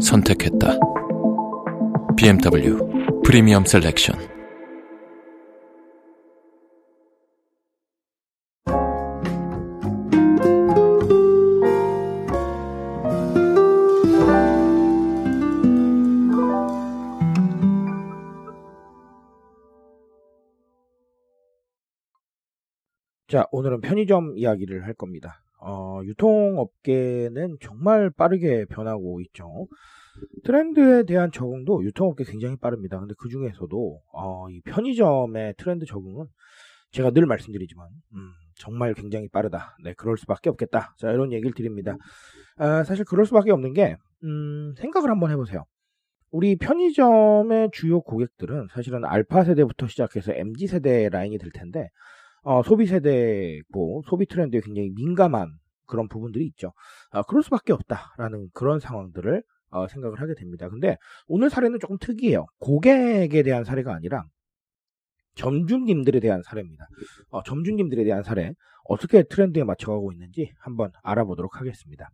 선택했다. BMW 프리미엄 셀렉션. 자, 오늘은 편의점 이야기를 할 겁니다. 어, 유통업계는 정말 빠르게 변하고 있죠. 트렌드에 대한 적응도 유통업계 굉장히 빠릅니다. 근데 그 중에서도, 어, 이 편의점의 트렌드 적응은 제가 늘 말씀드리지만, 음, 정말 굉장히 빠르다. 네, 그럴 수밖에 없겠다. 자, 이런 얘기를 드립니다. 아, 사실 그럴 수밖에 없는 게, 음, 생각을 한번 해보세요. 우리 편의점의 주요 고객들은 사실은 알파 세대부터 시작해서 MZ 세대 라인이 될 텐데, 어, 소비 세대, 뭐, 소비 트렌드에 굉장히 민감한 그런 부분들이 있죠. 아, 그럴 수밖에 없다라는 그런 상황들을 어, 생각을 하게 됩니다. 근데 오늘 사례는 조금 특이해요. 고객에 대한 사례가 아니라 점주님들에 대한 사례입니다. 어, 점주님들에 대한 사례 어떻게 트렌드에 맞춰가고 있는지 한번 알아보도록 하겠습니다.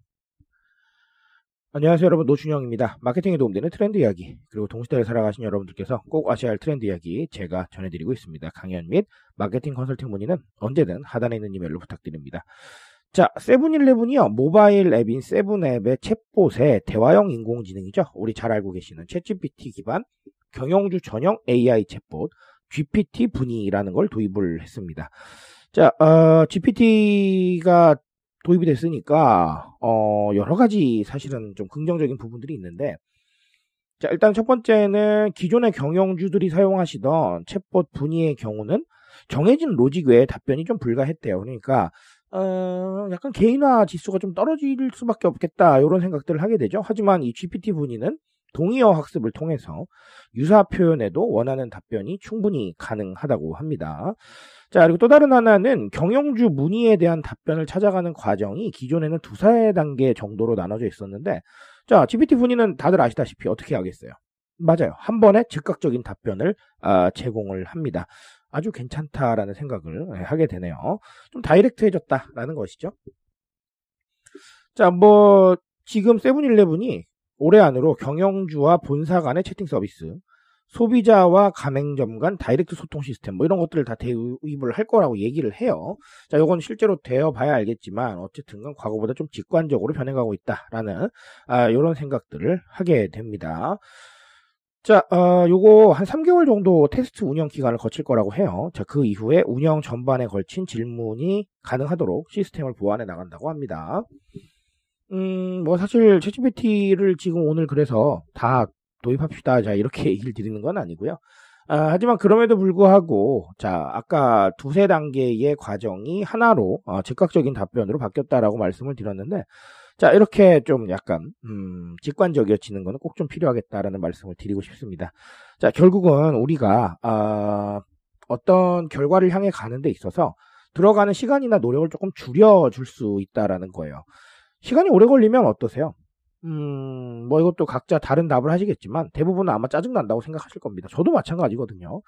안녕하세요 여러분 노준영입니다. 마케팅에 도움되는 트렌드 이야기 그리고 동시대를 살아가신 여러분들께서 꼭 아셔야 할 트렌드 이야기 제가 전해드리고 있습니다. 강연 및 마케팅 컨설팅 문의는 언제든 하단에 있는 이메일로 부탁드립니다. 자 세븐일레븐이요 모바일 앱인 세븐앱의 챗봇의 대화형 인공지능이죠. 우리 잘 알고 계시는 챗GPT 기반 경영주 전용 AI 챗봇 GPT 분위라는 걸 도입을 했습니다. 자, 어, GPT가 도입이 됐으니까 어, 여러 가지 사실은 좀 긍정적인 부분들이 있는데 자 일단 첫 번째는 기존의 경영주들이 사용하시던 챗봇 분위의 경우는 정해진 로직 외에 답변이 좀 불가했대요. 그러니까 어, 약간 개인화 지수가 좀 떨어질 수밖에 없겠다 이런 생각들을 하게 되죠. 하지만 이 GPT 분위는 동의어 학습을 통해서 유사 표현에도 원하는 답변이 충분히 가능하다고 합니다. 자, 그리고 또 다른 하나는 경영주 문의에 대한 답변을 찾아가는 과정이 기존에는 두세 단계 정도로 나눠져 있었는데, 자, GPT 분위는 다들 아시다시피 어떻게 하겠어요? 맞아요. 한 번에 즉각적인 답변을 아, 제공을 합니다. 아주 괜찮다라는 생각을 하게 되네요. 좀 다이렉트해졌다라는 것이죠. 자, 뭐 지금 세븐일레븐이 올해 안으로 경영주와 본사 간의 채팅 서비스, 소비자와 가맹점 간 다이렉트 소통 시스템 뭐 이런 것들을 다 대입을 할 거라고 얘기를 해요. 자, 요건 실제로 되어 봐야 알겠지만 어쨌든 과거보다 좀 직관적으로 변해가고 있다라는 아, 이런 생각들을 하게 됩니다. 자, 어, 요거 한 3개월 정도 테스트 운영 기간을 거칠 거라고 해요. 자, 그 이후에 운영 전반에 걸친 질문이 가능하도록 시스템을 보완해 나간다고 합니다. 음, 뭐 사실 챗GPT를 지금 오늘 그래서 다 도입합시다. 자, 이렇게 얘기를 드리는 건 아니고요. 아, 하지만 그럼에도 불구하고 자 아까 두세 단계의 과정이 하나로 어, 즉각적인 답변으로 바뀌었다라고 말씀을 드렸는데 자 이렇게 좀 약간 음, 직관적이어지는 것은 꼭 좀 필요하겠다라는 말씀을 드리고 싶습니다. 자 결국은 우리가 아, 어떤 결과를 향해 가는 데 있어서 들어가는 시간이나 노력을 조금 줄여줄 수 있다라는 거예요. 시간이 오래 걸리면 어떠세요? 음, 뭐 이것도 각자 다른 답을 하시겠지만 대부분은 아마 짜증난다고 생각하실 겁니다. 저도 마찬가지거든요.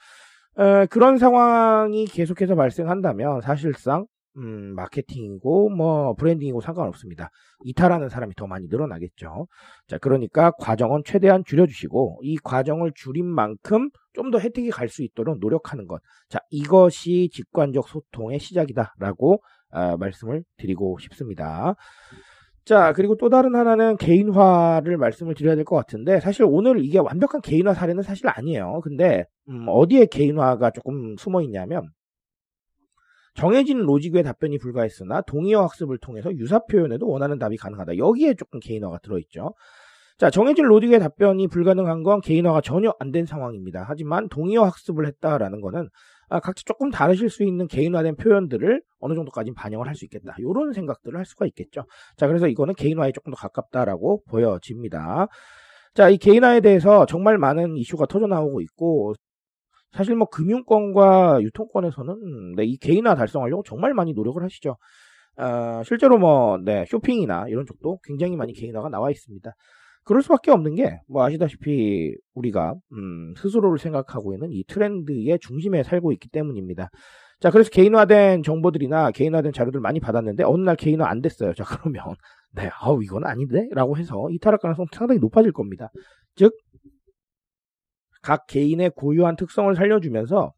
에, 그런 상황이 계속해서 발생한다면 사실상 음, 마케팅이고 뭐 브랜딩이고 상관없습니다. 이탈하는 사람이 더 많이 늘어나겠죠. 자, 그러니까 과정은 최대한 줄여주시고 이 과정을 줄인 만큼 좀 더 혜택이 갈 수 있도록 노력하는 것. 자, 이것이 직관적 소통의 시작이다라고 어, 말씀을 드리고 싶습니다. 자, 그리고 또 다른 하나는 개인화를 말씀을 드려야 될 것 같은데, 사실 오늘 이게 완벽한 개인화 사례는 사실 아니에요. 근데, 음, 어디에 개인화가 조금 숨어 있냐면, 정해진 로직 외 답변이 불가했으나 동의어 학습을 통해서 유사 표현에도 원하는 답이 가능하다. 여기에 조금 개인화가 들어있죠. 자, 정해진 로직 외 답변이 불가능한 건 개인화가 전혀 안 된 상황입니다. 하지만 동의어 학습을 했다라는 거는 아, 각자 조금 다르실 수 있는 개인화된 표현들을 어느 정도까지 반영을 할 수 있겠다. 이런 생각들을 할 수가 있겠죠. 자, 그래서 이거는 개인화에 조금 더 가깝다라고 보여집니다. 자, 이 개인화에 대해서 정말 많은 이슈가 터져 나오고 있고, 사실 뭐 금융권과 유통권에서는 네, 이 개인화 달성하려고 정말 많이 노력을 하시죠. 어, 실제로 뭐, 네, 쇼핑이나 이런 쪽도 굉장히 많이 개인화가 나와 있습니다. 그럴 수밖에 없는 게, 뭐, 아시다시피, 우리가, 음, 스스로를 생각하고 있는 이 트렌드의 중심에 살고 있기 때문입니다. 자, 그래서 개인화된 정보들이나 개인화된 자료들 많이 받았는데, 어느 날 개인화 안 됐어요. 자, 그러면, 네, 아우, 이건 아닌데? 라고 해서 이탈할 가능성 상당히 높아질 겁니다. 즉, 각 개인의 고유한 특성을 살려주면서,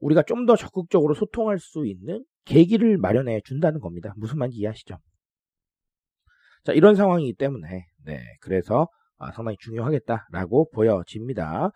우리가 좀 더 적극적으로 소통할 수 있는 계기를 마련해 준다는 겁니다. 무슨 말인지 이해하시죠? 자, 이런 상황이기 때문에, 네, 그래서 아, 상당히 중요하겠다라고 보여집니다.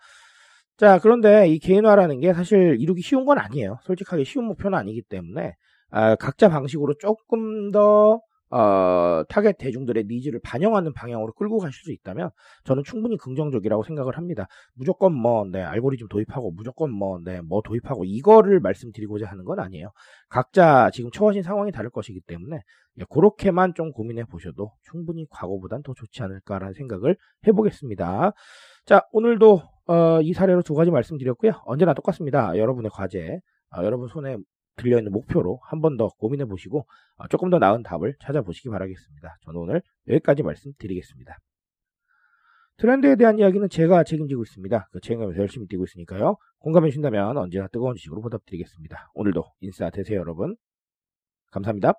자, 그런데 이 개인화라는 게 사실 이루기 쉬운 건 아니에요. 솔직하게 쉬운 목표는 아니기 때문에, 아, 각자 방식으로 조금 더 어, 타겟 대중들의 needs를 반영하는 방향으로 끌고 가실 수 있다면 저는 충분히 긍정적이라고 생각을 합니다. 무조건 뭐, 네, 알고리즘 도입하고 무조건 뭐, 네, 뭐 도입하고 이거를 말씀드리고자 하는 건 아니에요. 각자 지금 처하신 상황이 다를 것이기 때문에 예, 그렇게만 좀 고민해 보셔도 충분히 과거보단 더 좋지 않을까라는 생각을 해보겠습니다. 자, 오늘도 어, 이 사례로 두 가지 말씀드렸고요. 언제나 똑같습니다. 여러분의 과제, 어, 여러분 손에 들려 있는 목표로 한 번 더 고민해 보시고 어, 조금 더 나은 답을 찾아보시기 바라겠습니다. 저는 오늘 여기까지 말씀드리겠습니다. 트렌드에 대한 이야기는 제가 책임지고 있습니다. 그 책임감에서 열심히 뛰고 있으니까요. 공감해 주신다면 언제나 뜨거운 지식으로 보답드리겠습니다. 오늘도 인싸 되세요 여러분. 감사합니다.